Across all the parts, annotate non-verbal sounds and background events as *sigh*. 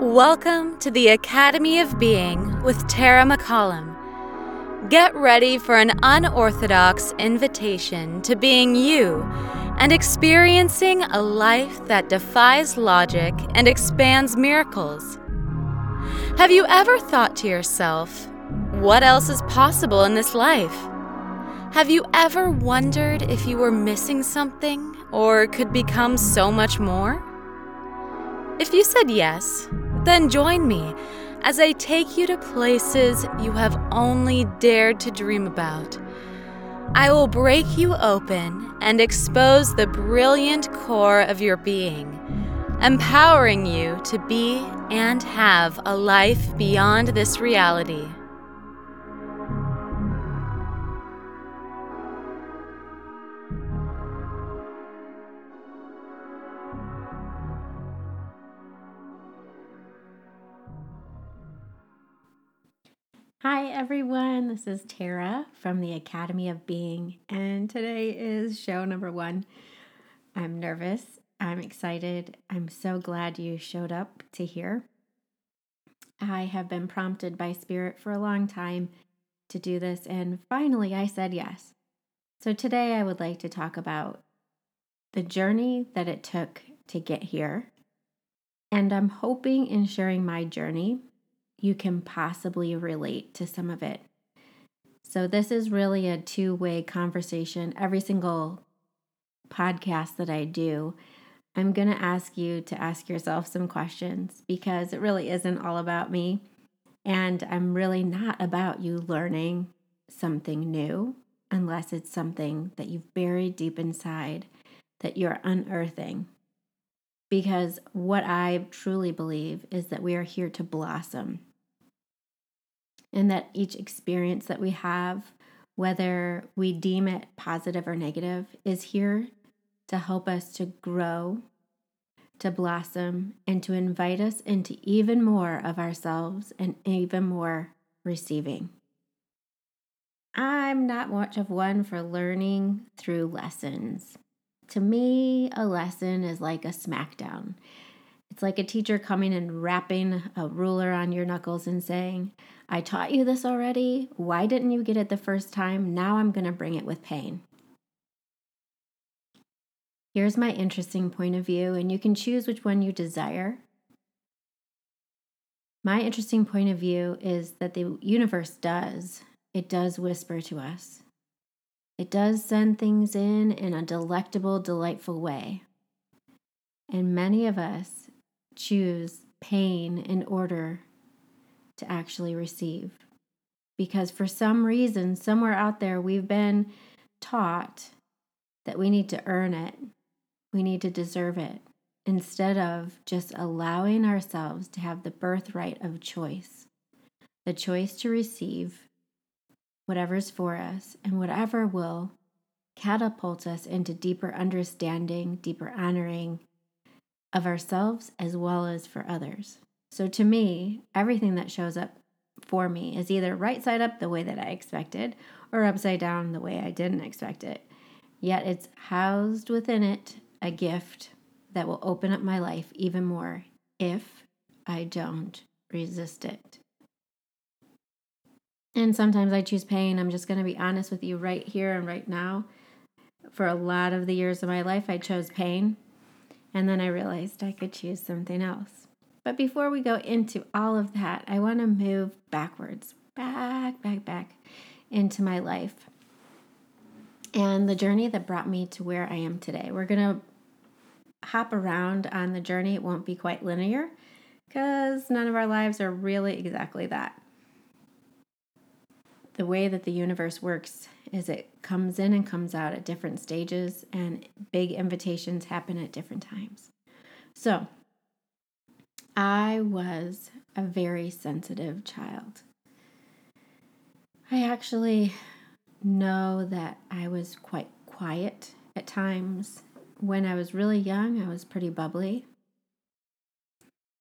Welcome to the Academy of Being with Tara McCollum. Get ready for an unorthodox invitation to being you and experiencing a life that defies logic and expands miracles. Have you ever thought to yourself, what else is possible in this life? Have you ever wondered if you were missing something or could become so much more? If you said yes, then join me as I take you to places you have only dared to dream about. I will break you open and expose the brilliant core of your being, empowering you to be and have a life beyond this reality. Hi, everyone. This is Tara from the Academy of Being, and today is show number one. I'm nervous. I'm excited. I'm so glad you showed up to hear. I have been prompted by Spirit for a long time to do this, and finally I said yes. So today I would like to talk about the journey that it took to get here. And I'm hoping in sharing my journey you can possibly relate to some of it. So, this is really a two way conversation. Every single podcast that I do, I'm going to ask you to ask yourself some questions because it really isn't all about me. And I'm really not about you learning something new unless it's something that you've buried deep inside that you're unearthing. Because what I truly believe is that we are here to blossom and that each experience that we have, whether we deem it positive or negative, is here to help us to grow, to blossom, and to invite us into even more of ourselves and even more receiving. I'm not much of one for learning through lessons. To me, a lesson is like a smackdown. It's like a teacher coming and rapping a ruler on your knuckles and saying, I taught you this already. Why didn't you get it the first time? Now I'm going to bring it with pain. Here's my interesting point of view, and you can choose which one you desire. My interesting point of view is that the universe does, it does whisper to us. It does send things in in a delectable, delightful way. And many of us choose pain in order to actually receive. Because for some reason, somewhere out there, we've been taught that we need to earn it, we need to deserve it, instead of just allowing ourselves to have the birthright of choice the choice to receive whatever's for us and whatever will catapult us into deeper understanding, deeper honoring of ourselves as well as for others. So to me, everything that shows up for me is either right side up the way that I expected or upside down the way I didn't expect it. Yet it's housed within it a gift that will open up my life even more if I don't resist it. And sometimes I choose pain. I'm just going to be honest with you right here and right now. For a lot of the years of my life, I chose pain. And then I realized I could choose something else. But before we go into all of that, I want to move backwards, back, back, back into my life and the journey that brought me to where I am today. We're going to hop around on the journey. It won't be quite linear because none of our lives are really exactly that. The way that the universe works is it comes in and comes out at different stages, and big invitations happen at different times. So, I was a very sensitive child. I actually know that I was quite quiet at times. When I was really young, I was pretty bubbly.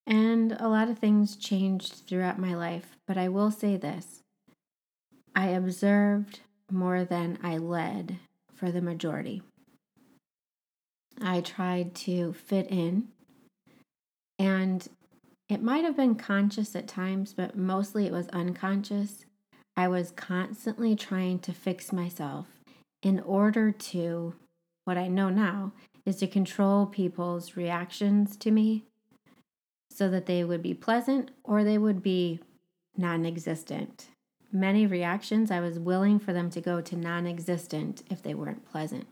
And a lot of things changed throughout my life, but I will say this I observed more than I led for the majority. I tried to fit in, and It might have been conscious at times, but mostly it was unconscious. I was constantly trying to fix myself in order to, what I know now, is to control people's reactions to me so that they would be pleasant or they would be non existent. Many reactions, I was willing for them to go to non existent if they weren't pleasant.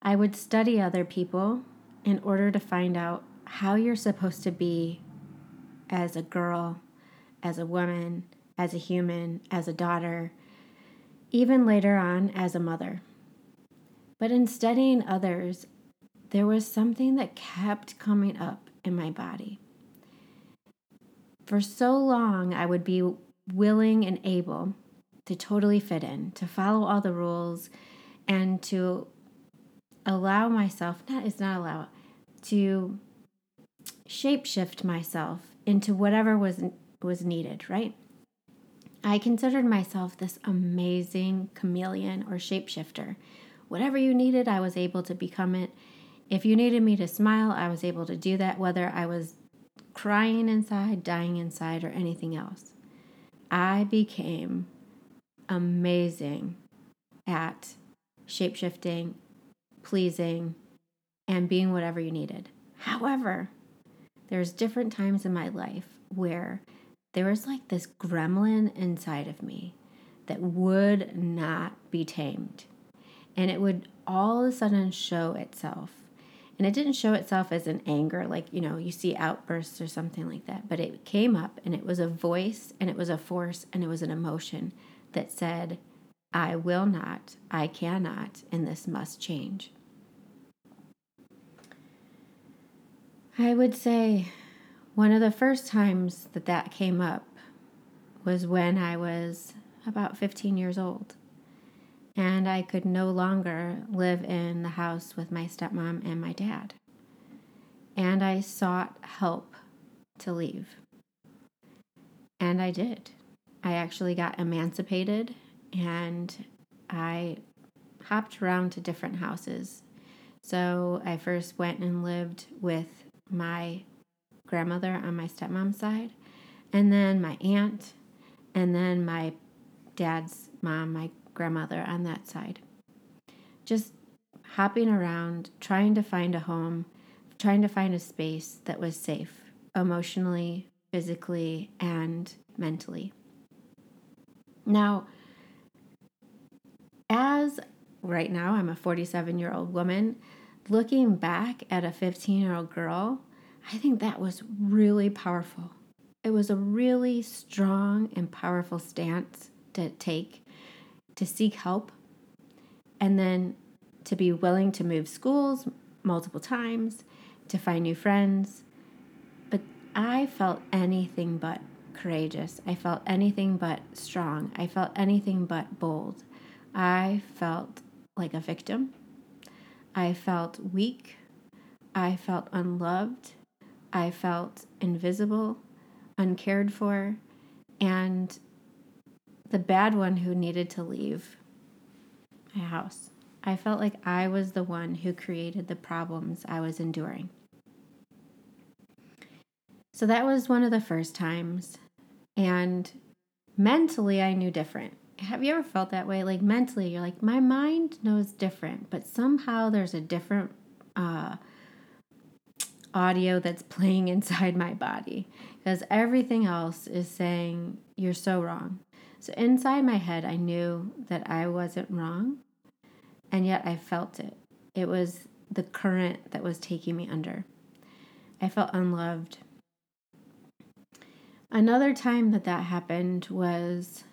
I would study other people in order to find out how you're supposed to be as a girl, as a woman, as a human, as a daughter, even later on as a mother. But in studying others, there was something that kept coming up in my body. For so long, I would be willing and able to totally fit in, to follow all the rules, and to allow myself, not is not allow, to shapeshift myself into whatever was was needed, right? I considered myself this amazing chameleon or shapeshifter. Whatever you needed, I was able to become it. If you needed me to smile, I was able to do that, whether I was crying inside, dying inside, or anything else. I became amazing at shapeshifting, pleasing, and being whatever you needed. However, there's different times in my life where there was like this gremlin inside of me that would not be tamed. And it would all of a sudden show itself. And it didn't show itself as an anger, like, you know, you see outbursts or something like that, but it came up and it was a voice and it was a force and it was an emotion that said, I will not, I cannot, and this must change. I would say one of the first times that that came up was when I was about 15 years old. And I could no longer live in the house with my stepmom and my dad. And I sought help to leave. And I did. I actually got emancipated and I hopped around to different houses. So I first went and lived with my grandmother on my stepmom's side, and then my aunt, and then my dad's mom, my grandmother on that side. Just hopping around, trying to find a home, trying to find a space that was safe emotionally, physically, and mentally. Now, as right now, I'm a 47 year old woman looking back at a 15 year old girl, I think that was really powerful. It was a really strong and powerful stance to take to seek help and then to be willing to move schools multiple times, to find new friends. But I felt anything but courageous. I felt anything but strong. I felt anything but bold. I felt like a victim. I felt weak. I felt unloved. I felt invisible, uncared for, and the bad one who needed to leave my house. I felt like I was the one who created the problems I was enduring. So that was one of the first times. And mentally, I knew different have you ever felt that way? Like mentally, you're like, my mind knows different, but somehow there's a different uh, audio that's *laughs* playing inside my body because everything else is saying, you're so wrong. So inside my head, I knew that I wasn't wrong, and yet I felt it. It was the current that was taking me under. I felt unloved. Another time that that happened was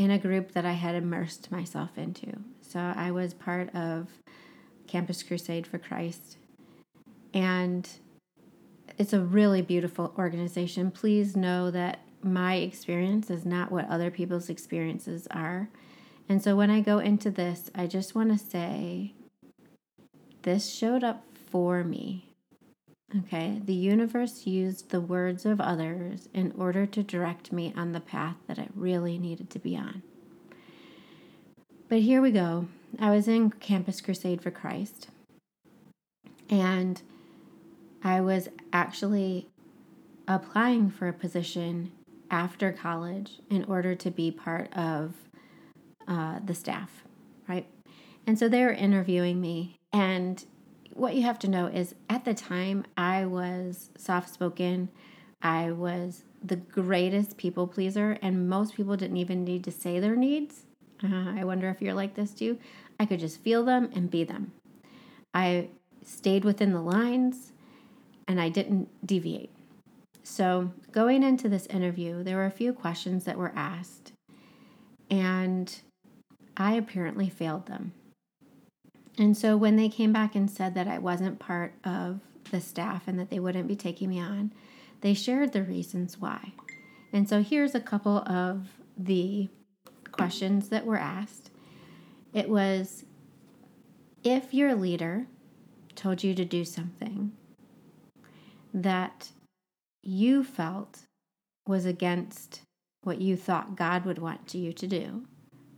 in a group that I had immersed myself into. So I was part of Campus Crusade for Christ. And it's a really beautiful organization. Please know that my experience is not what other people's experiences are. And so when I go into this, I just want to say this showed up for me. Okay, the universe used the words of others in order to direct me on the path that I really needed to be on. But here we go. I was in Campus Crusade for Christ. And I was actually applying for a position after college in order to be part of uh, the staff, right? And so they were interviewing me. And what you have to know is at the time, I was soft spoken. I was the greatest people pleaser, and most people didn't even need to say their needs. Uh, I wonder if you're like this too. I could just feel them and be them. I stayed within the lines and I didn't deviate. So, going into this interview, there were a few questions that were asked, and I apparently failed them. And so, when they came back and said that I wasn't part of the staff and that they wouldn't be taking me on, they shared the reasons why. And so, here's a couple of the questions that were asked. It was if your leader told you to do something that you felt was against what you thought God would want you to do,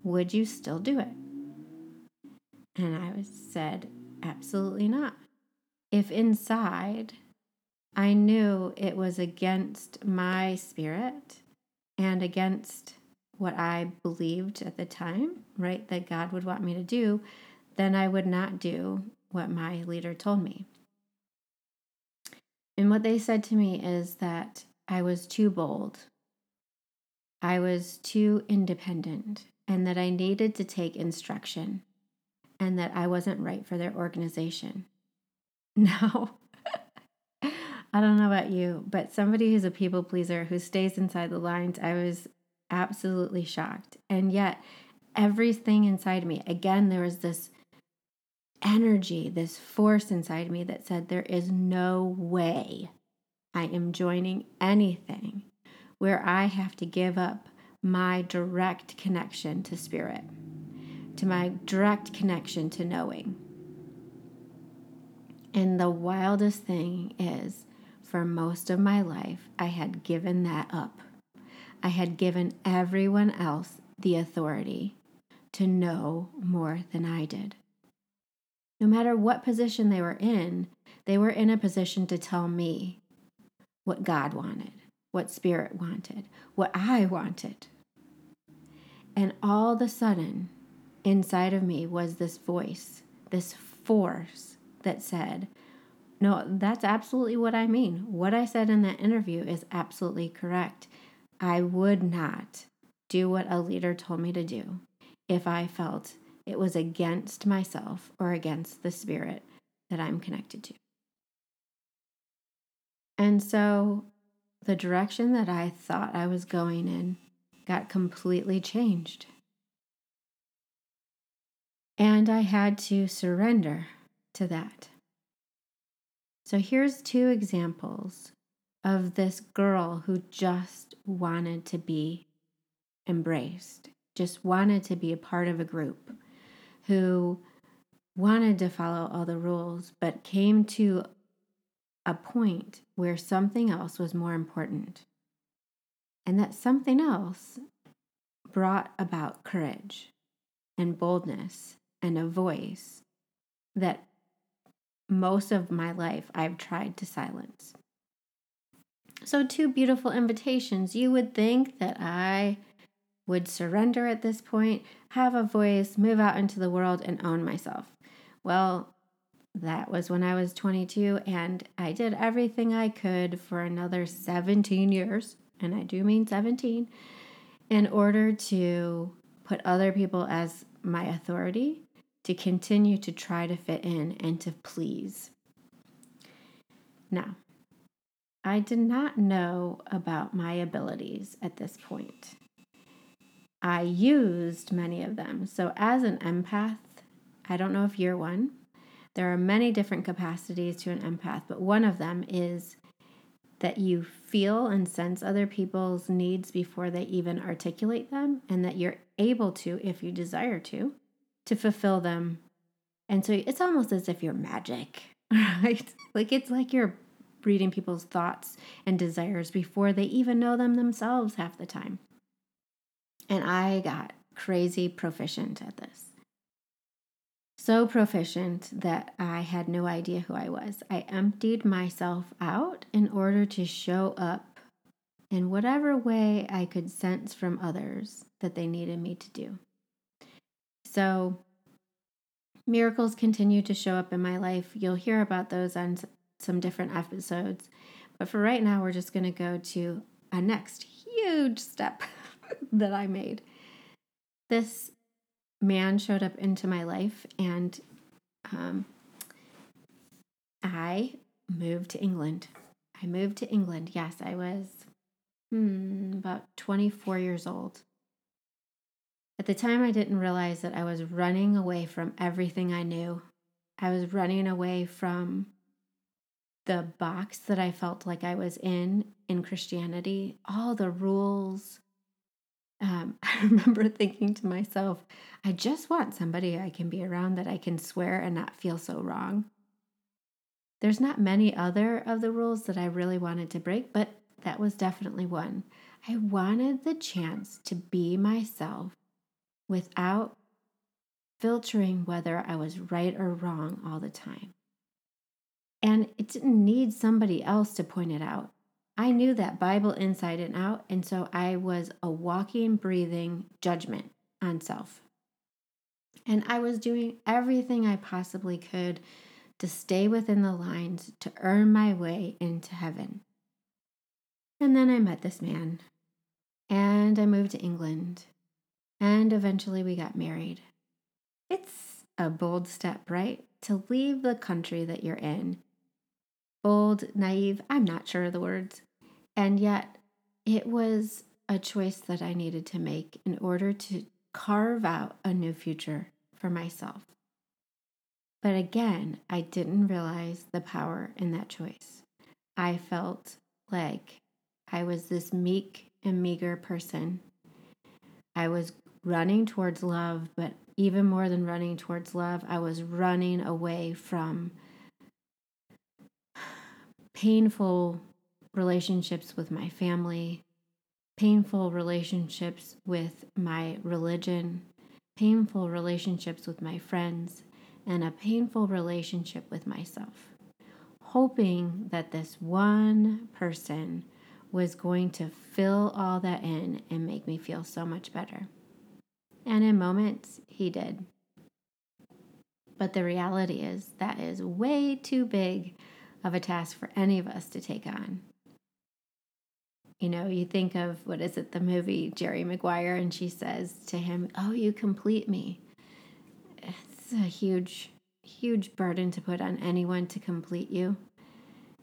would you still do it? And I said, absolutely not. If inside I knew it was against my spirit and against what I believed at the time, right, that God would want me to do, then I would not do what my leader told me. And what they said to me is that I was too bold, I was too independent, and that I needed to take instruction, and that I wasn't right for their organization. *laughs* Now, I don't know about you, but somebody who's a people pleaser who stays inside the lines, I was absolutely shocked. And yet, everything inside me, again, there was this energy, this force inside me that said, There is no way I am joining anything where I have to give up my direct connection to spirit, to my direct connection to knowing. And the wildest thing is, for most of my life, I had given that up. I had given everyone else the authority to know more than I did no matter what position they were in, they were in a position to tell me what God wanted, what Spirit wanted, what I wanted. And all of a sudden, inside of me was this voice, this force that said, No, that's absolutely what I mean. What I said in that interview is absolutely correct. I would not do what a leader told me to do if I felt it was against myself or against the spirit that I'm connected to. And so the direction that I thought I was going in got completely changed. And I had to surrender to that. So here's two examples of this girl who just wanted to be embraced, just wanted to be a part of a group, who wanted to follow all the rules, but came to a point where something else was more important. And that something else brought about courage and boldness and a voice that most of my life I've tried to silence. So, two beautiful invitations. You would think that I would surrender at this point, have a voice, move out into the world, and own myself. Well, that was when I was 22, and I did everything I could for another 17 years, and I do mean 17, in order to put other people as my authority, to continue to try to fit in and to please. Now, I did not know about my abilities at this point. I used many of them. So, as an empath, I don't know if you're one, there are many different capacities to an empath, but one of them is that you feel and sense other people's needs before they even articulate them, and that you're able to, if you desire to, to fulfill them. And so it's almost as if you're magic, *laughs* right? Like it's like you're reading people's thoughts and desires before they even know them themselves half the time. And I got crazy proficient at this. so proficient that I had no idea who I was. I emptied myself out in order to show up in whatever way I could sense from others that they needed me to do. So, miracles continue to show up in my life. You'll hear about those on some different episodes. But for right now, we're just going to go to a next huge step *laughs* that I made. This man showed up into my life, and um, I moved to England. I moved to England. Yes, I was hmm, about 24 years old. At the time, I didn't realize that I was running away from everything I knew. I was running away from the box that I felt like I was in in Christianity, all the rules. Um, *laughs* I remember thinking to myself, I just want somebody I can be around that I can swear and not feel so wrong. There's not many other of the rules that I really wanted to break, but that was definitely one. I wanted the chance to be myself without filtering whether I was right or wrong all the time. And it didn't need somebody else to point it out. I knew that Bible inside and out, and so I was a walking, breathing judgment on self. And I was doing everything I possibly could to stay within the lines to earn my way into heaven. And then I met this man, and I moved to England, and eventually we got married. It's a bold step, right? To leave the country that you're in bold, naive, I'm not sure of the words. And yet, it was a choice that I needed to make in order to carve out a new future for myself. But again, I didn't realize the power in that choice. I felt like I was this meek and meager person. I was running towards love, but even more than running towards love, I was running away from painful relationships with my family, painful relationships with my religion, painful relationships with my friends, and a painful relationship with myself, hoping that this one person was going to fill all that in and make me feel so much better. And in moments, he did. But the reality is, that is way too big of a task for any of us to take on. You know, you think of what is it, the movie Jerry Maguire, and she says to him, Oh, you complete me. It's a huge, huge burden to put on anyone to complete you.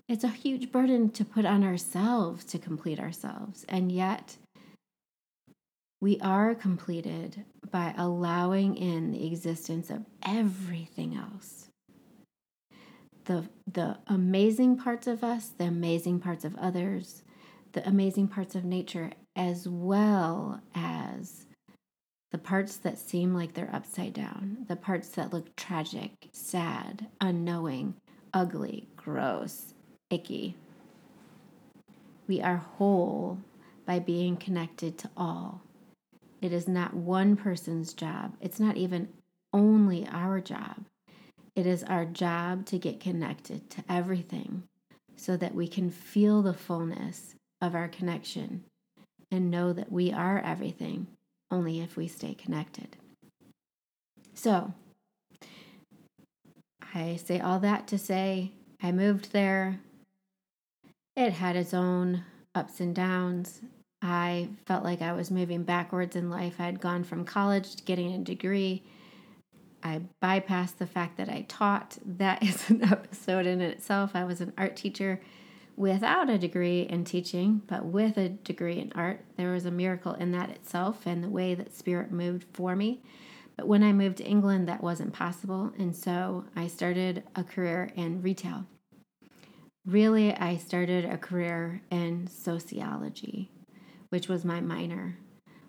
It's a huge burden to put on ourselves to complete ourselves. And yet, we are completed by allowing in the existence of everything else the the amazing parts of us, the amazing parts of others, the amazing parts of nature, as well as the parts that seem like they're upside down, the parts that look tragic, sad, unknowing, ugly, gross, icky. We are whole by being connected to all. It is not one person's job. It's not even only our job. It is our job to get connected to everything so that we can feel the fullness of our connection and know that we are everything only if we stay connected. So, I say all that to say I moved there. It had its own ups and downs. I felt like I was moving backwards in life. I had gone from college to getting a degree I bypassed the fact that I taught. That *laughs* is an episode in itself. I was an art teacher without a degree in teaching, but with a degree in art. There was a miracle in that itself and the way that Spirit moved for me. But when I moved to England, that wasn't possible. And so I started a career in retail. Really, I started a career in sociology, which was my minor.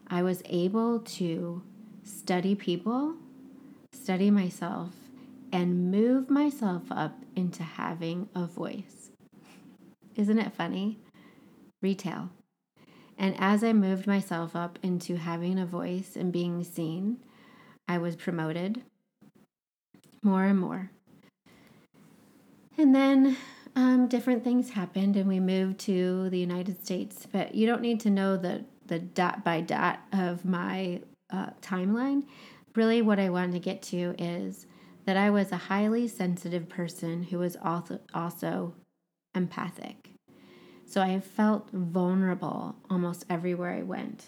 I was able to study people study myself, and move myself up into having a voice. Isn't it funny? Retail. And as I moved myself up into having a voice and being seen, I was promoted. more and more. And then um, different things happened, and we moved to the United States. But you don't need to know the the dot by dot of my uh, timeline. Really, what I wanted to get to is that I was a highly sensitive person who was also also empathic. So I felt vulnerable almost everywhere I went.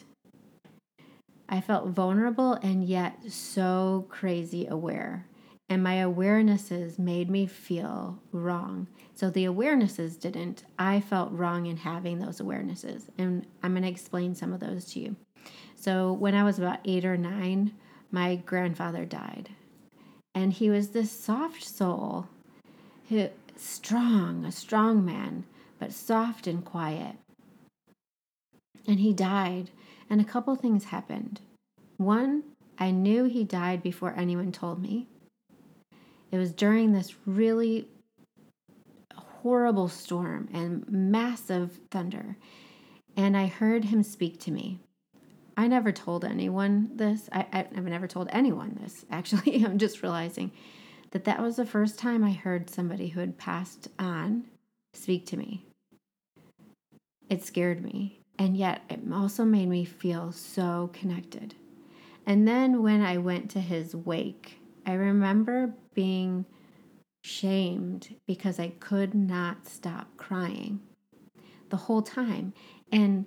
I felt vulnerable and yet so crazy aware. And my awarenesses made me feel wrong. So the awarenesses didn't. I felt wrong in having those awarenesses. And I'm going to explain some of those to you. So when I was about eight or nine, my grandfather died. And he was this soft soul, who, strong, a strong man, but soft and quiet. And he died, and a couple things happened. One, I knew he died before anyone told me. It was during this really horrible storm and massive thunder, and I heard him speak to me. I never told anyone this. I, I've never told anyone this, *laughs* actually. I'm just realizing that that was the first time I heard somebody who had passed on speak to me. It scared me, and yet it also made me feel so connected. And then when I went to his wake, I remember being shamed because I could not stop crying the whole time. And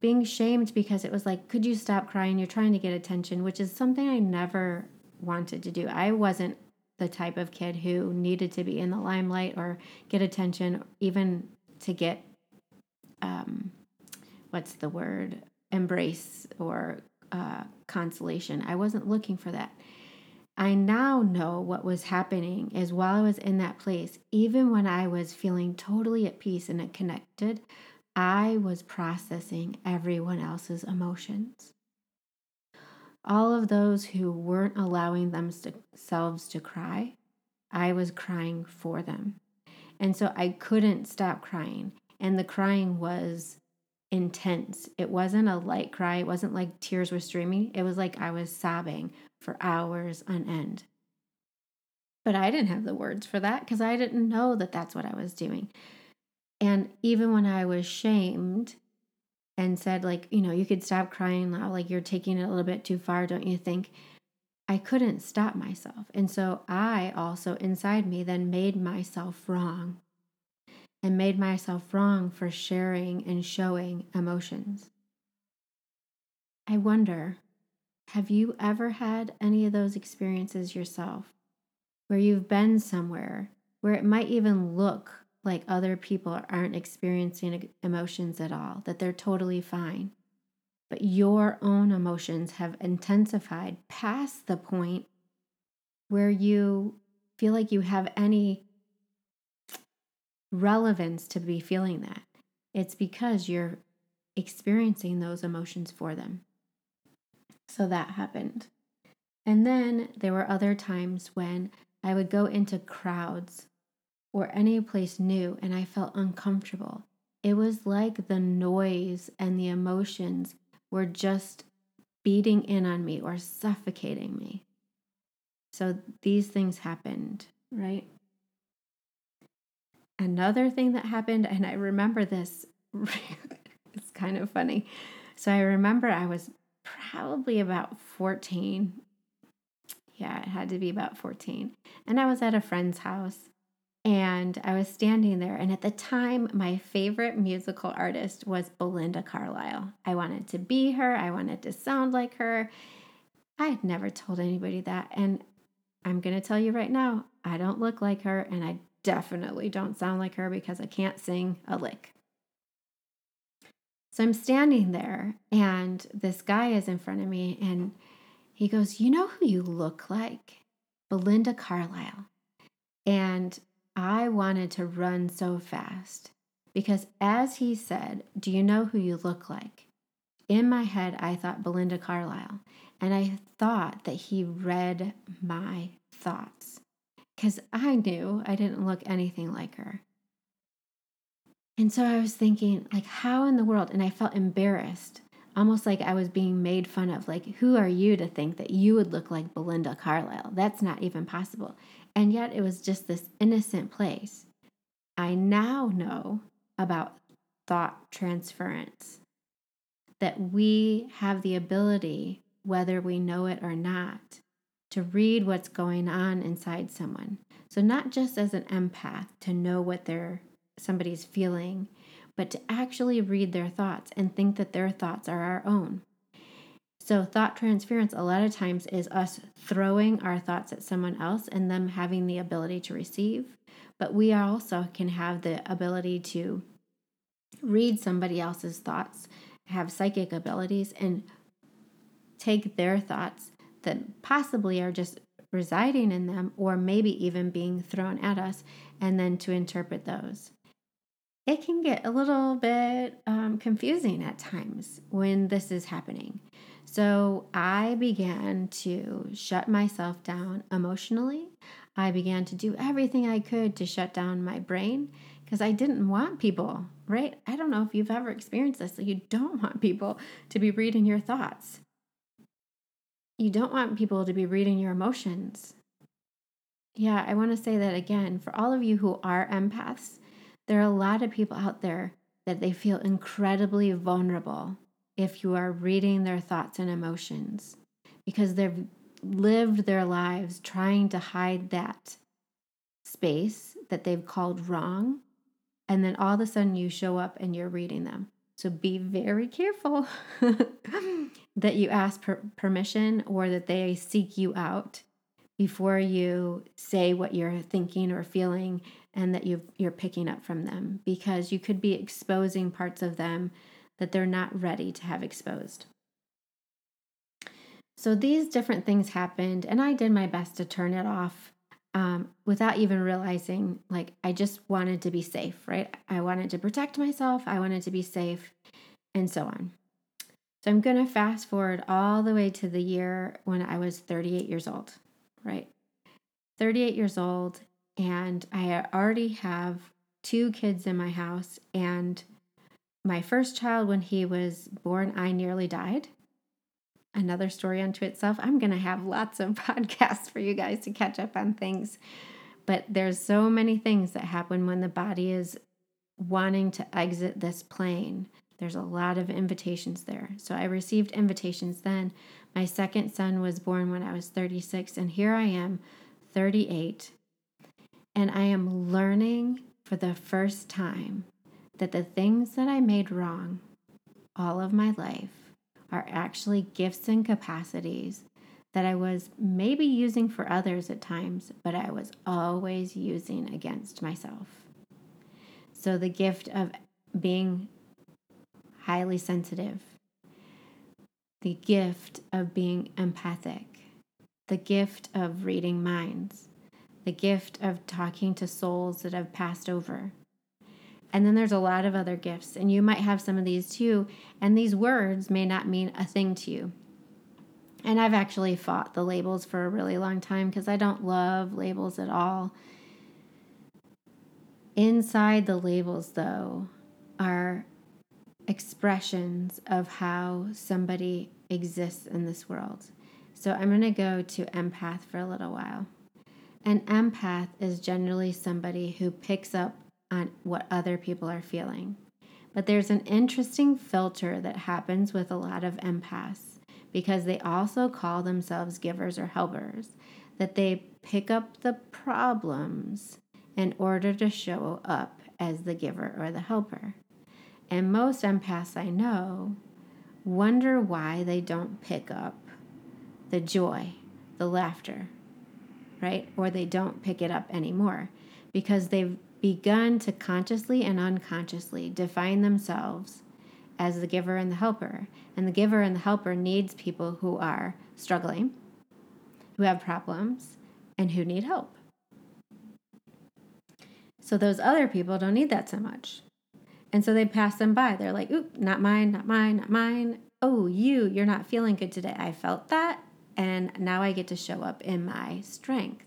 being shamed because it was like, could you stop crying? You're trying to get attention, which is something I never wanted to do. I wasn't the type of kid who needed to be in the limelight or get attention, even to get, um, what's the word, embrace or uh, consolation. I wasn't looking for that. I now know what was happening is while I was in that place, even when I was feeling totally at peace and connected, I was processing everyone else's emotions. All of those who weren't allowing themselves to cry, I was crying for them. And so I couldn't stop crying. And the crying was intense. It wasn't a light cry, it wasn't like tears were streaming. It was like I was sobbing for hours on end. But I didn't have the words for that because I didn't know that that's what I was doing. And even when I was shamed and said, like, you know, you could stop crying now, like you're taking it a little bit too far, don't you think? I couldn't stop myself. And so I also inside me then made myself wrong and made myself wrong for sharing and showing emotions. I wonder have you ever had any of those experiences yourself where you've been somewhere where it might even look like other people aren't experiencing emotions at all, that they're totally fine. But your own emotions have intensified past the point where you feel like you have any relevance to be feeling that. It's because you're experiencing those emotions for them. So that happened. And then there were other times when I would go into crowds or any place new and I felt uncomfortable. It was like the noise and the emotions were just beating in on me or suffocating me. So these things happened, right? Another thing that happened, and I remember this, *laughs* it's kind of funny. So I remember I was probably about 14. Yeah, it had to be about 14. And I was at a friend's house and I was standing there. And at the time, my favorite musical artist was Belinda Carlisle. I wanted to be her, I wanted to sound like her. I had never told anybody that. And I'm going to tell you right now, I don't look like her, and I definitely don't sound like her because I can't sing a lick. So I'm standing there, and this guy is in front of me, and he goes, You know who you look like? Belinda Carlisle. And I wanted to run so fast because as he said, Do you know who you look like? In my head, I thought Belinda Carlisle, and I thought that he read my thoughts because I knew I didn't look anything like her. And so I was thinking, like, how in the world? And I felt embarrassed almost like I was being made fun of. Like, who are you to think that you would look like Belinda Carlisle? That's not even possible. And yet it was just this innocent place. I now know about thought transference, that we have the ability, whether we know it or not, to read what's going on inside someone. So, not just as an empath to know what they're somebody's feeling, but to actually read their thoughts and think that their thoughts are our own. So, thought transference a lot of times is us throwing our thoughts at someone else and them having the ability to receive. But we also can have the ability to read somebody else's thoughts, have psychic abilities, and take their thoughts that possibly are just residing in them or maybe even being thrown at us, and then to interpret those it can get a little bit um, confusing at times when this is happening. So I began to shut myself down emotionally. I began to do everything I could to shut down my brain because I didn't want people, right? I don't know if you've ever experienced this. You don't want people to be reading your thoughts. You don't want people to be reading your emotions. Yeah, I want to say that again for all of you who are empaths there are a lot of people out there that they feel incredibly vulnerable if you are reading their thoughts and emotions because they've lived their lives trying to hide that space that they've called wrong. And then all of a sudden you show up and you're reading them. So be very careful *laughs* that you ask per- permission or that they seek you out before you say what you're thinking or feeling and that you you're picking up from them because you could be exposing parts of them that they're not ready to have exposed. So these different things happened, and I did my best to turn it off um, without even realizing. Like I just wanted to be safe, right? I wanted to protect myself. I wanted to be safe, and so on. So I'm going to fast forward all the way to the year when I was 38 years old, right? 38 years old, and I already have two kids in my house. And my first child, when he was born, I nearly died. Another story unto itself. I'm going to have lots of *laughs* podcasts for you guys to catch up on things. But there's so many things that happen when the body is wanting to exit this plane. There's a lot of invitations there. So I received invitations then. My second son was born when I was 36, and here I am, 38, and I am learning for the first time that the things that I made wrong all of my life are actually gifts and capacities that I was maybe using for others at times, but I was always using against myself. So the gift of being highly sensitive, the gift of being empathic, the gift of reading minds, the gift of talking to souls that have passed over. And then there's a lot of other gifts, and you might have some of these too. And these words may not mean a thing to you. And I've actually fought the labels for a really long time because I don't love labels at all. Inside the labels, though, are expressions of how somebody exists in this world. So I'm going to go to empath for a little while. An empath is generally somebody who picks up on what other people are feeling. But there's an interesting filter that happens with a lot of empaths because they also call themselves givers or helpers, that they pick up the problems in order to show up as the giver or the helper. And most empaths I know wonder why they don't pick up the joy, the laughter, right? Or they don't pick it up anymore because they've begun to consciously and unconsciously define themselves as the giver and the helper. And the giver and the helper needs people who are struggling, who have problems, and who need help. So those other people don't need that so much. And so they pass them by. They're like, oop, not mine, not mine, not mine. Oh, you, you're not feeling good today. I felt that and now I get to show up in my strength.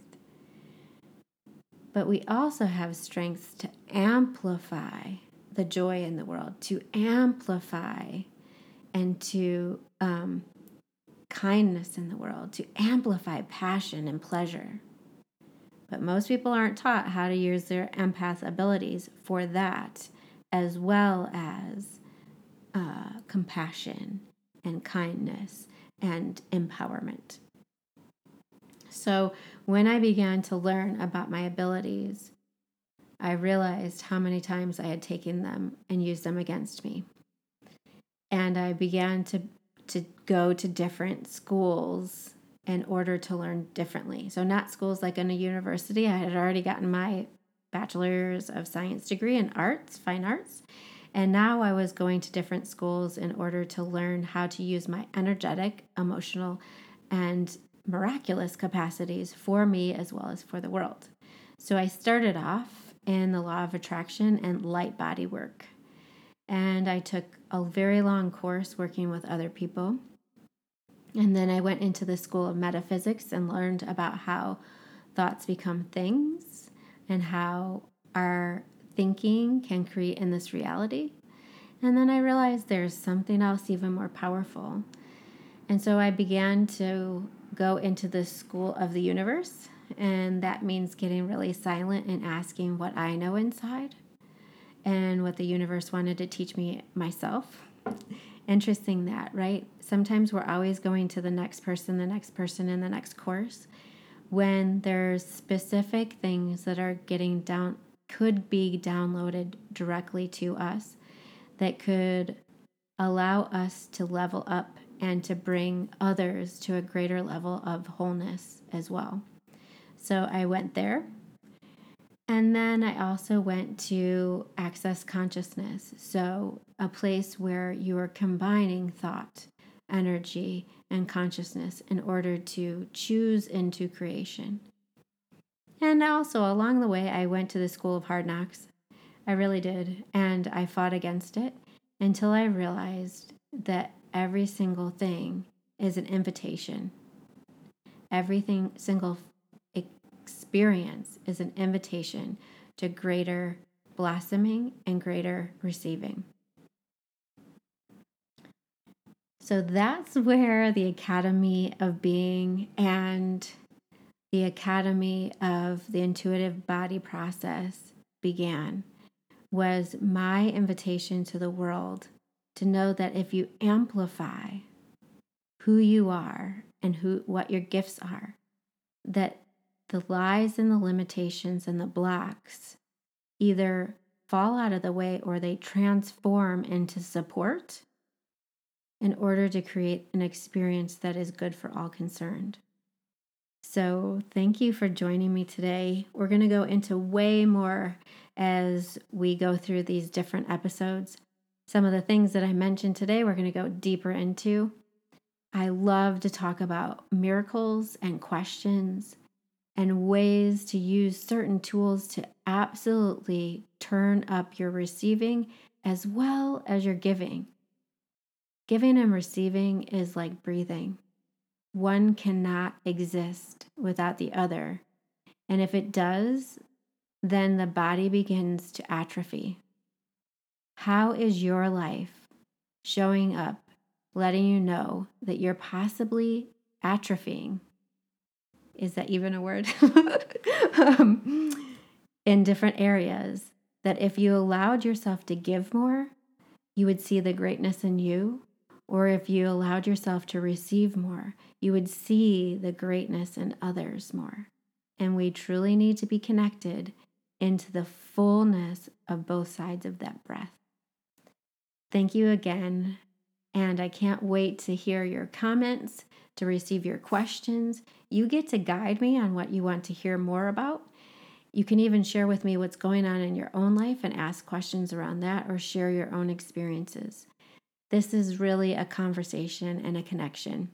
But we also have strengths to amplify the joy in the world, to amplify and to um, kindness in the world, to amplify passion and pleasure. But most people aren't taught how to use their empath abilities for that, as well as uh, compassion and kindness and empowerment. So, when I began to learn about my abilities, I realized how many times I had taken them and used them against me. And I began to, to go to different schools in order to learn differently. So, not schools like in a university. I had already gotten my bachelor's of science degree in arts, fine arts. And now I was going to different schools in order to learn how to use my energetic, emotional, and miraculous capacities for me as well as for the world. So I started off in the law of attraction and light body work. And I took a very long course working with other people. And then I went into the school of metaphysics and learned about how thoughts become things and how our thinking can create in this reality. And then I realized there's something else even more powerful. And so I began to go into the school of the universe, and that means getting really silent and asking what I know inside and what the universe wanted to teach me myself. Interesting that, right? Sometimes we're always going to the next person, the next person, in the next course when there's specific things that are getting down could be downloaded directly to us that could allow us to level up and to bring others to a greater level of wholeness as well. So I went there. And then I also went to Access Consciousness. So, a place where you are combining thought, energy, and consciousness in order to choose into creation. And also, along the way, I went to the School of Hard Knocks. I really did. And I fought against it until I realized that every single thing is an invitation. Everything, single experience is an invitation to greater blossoming and greater receiving. So that's where the Academy of Being and the Academy of the Intuitive Body Process began was my invitation to the world to know that if you amplify who you are and who what your gifts are, that the lies and the limitations and the blocks either fall out of the way or they transform into support in order to create an experience that is good for all concerned. So, thank you for joining me today. We're going to go into way more as we go through these different episodes. Some of the things that I mentioned today, we're going to go deeper into. I love to talk about miracles and questions and ways to use certain tools to absolutely turn up your receiving as well as your giving. Giving and receiving is like breathing. One cannot exist without the other. And if it does, then the body begins to atrophy. How is your life showing up, letting you know that you're possibly atrophying? Is that even a word? *laughs* um, in different areas, that if you allowed yourself to give more, you would see the greatness in you. Or if you allowed yourself to receive more, you would see the greatness in others more. And we truly need to be connected into the fullness of both sides of that breath. Thank you again. And I can't wait to hear your comments, to receive your questions. You get to guide me on what you want to hear more about. You can even share with me what's going on in your own life and ask questions around that or share your own experiences. This is really a conversation and a connection.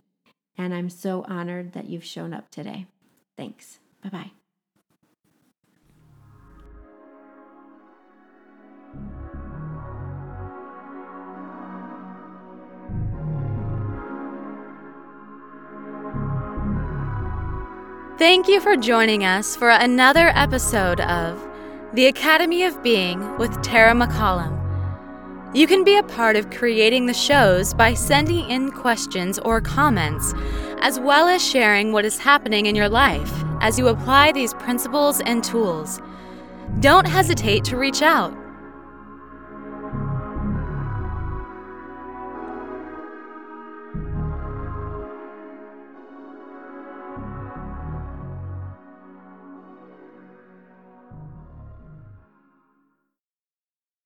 And I'm so honored that you've shown up today. Thanks. Bye bye. Thank you for joining us for another episode of The Academy of Being with Tara McCollum. You can be a part of creating the shows by sending in questions or comments, as well as sharing what is happening in your life as you apply these principles and tools. Don't hesitate to reach out.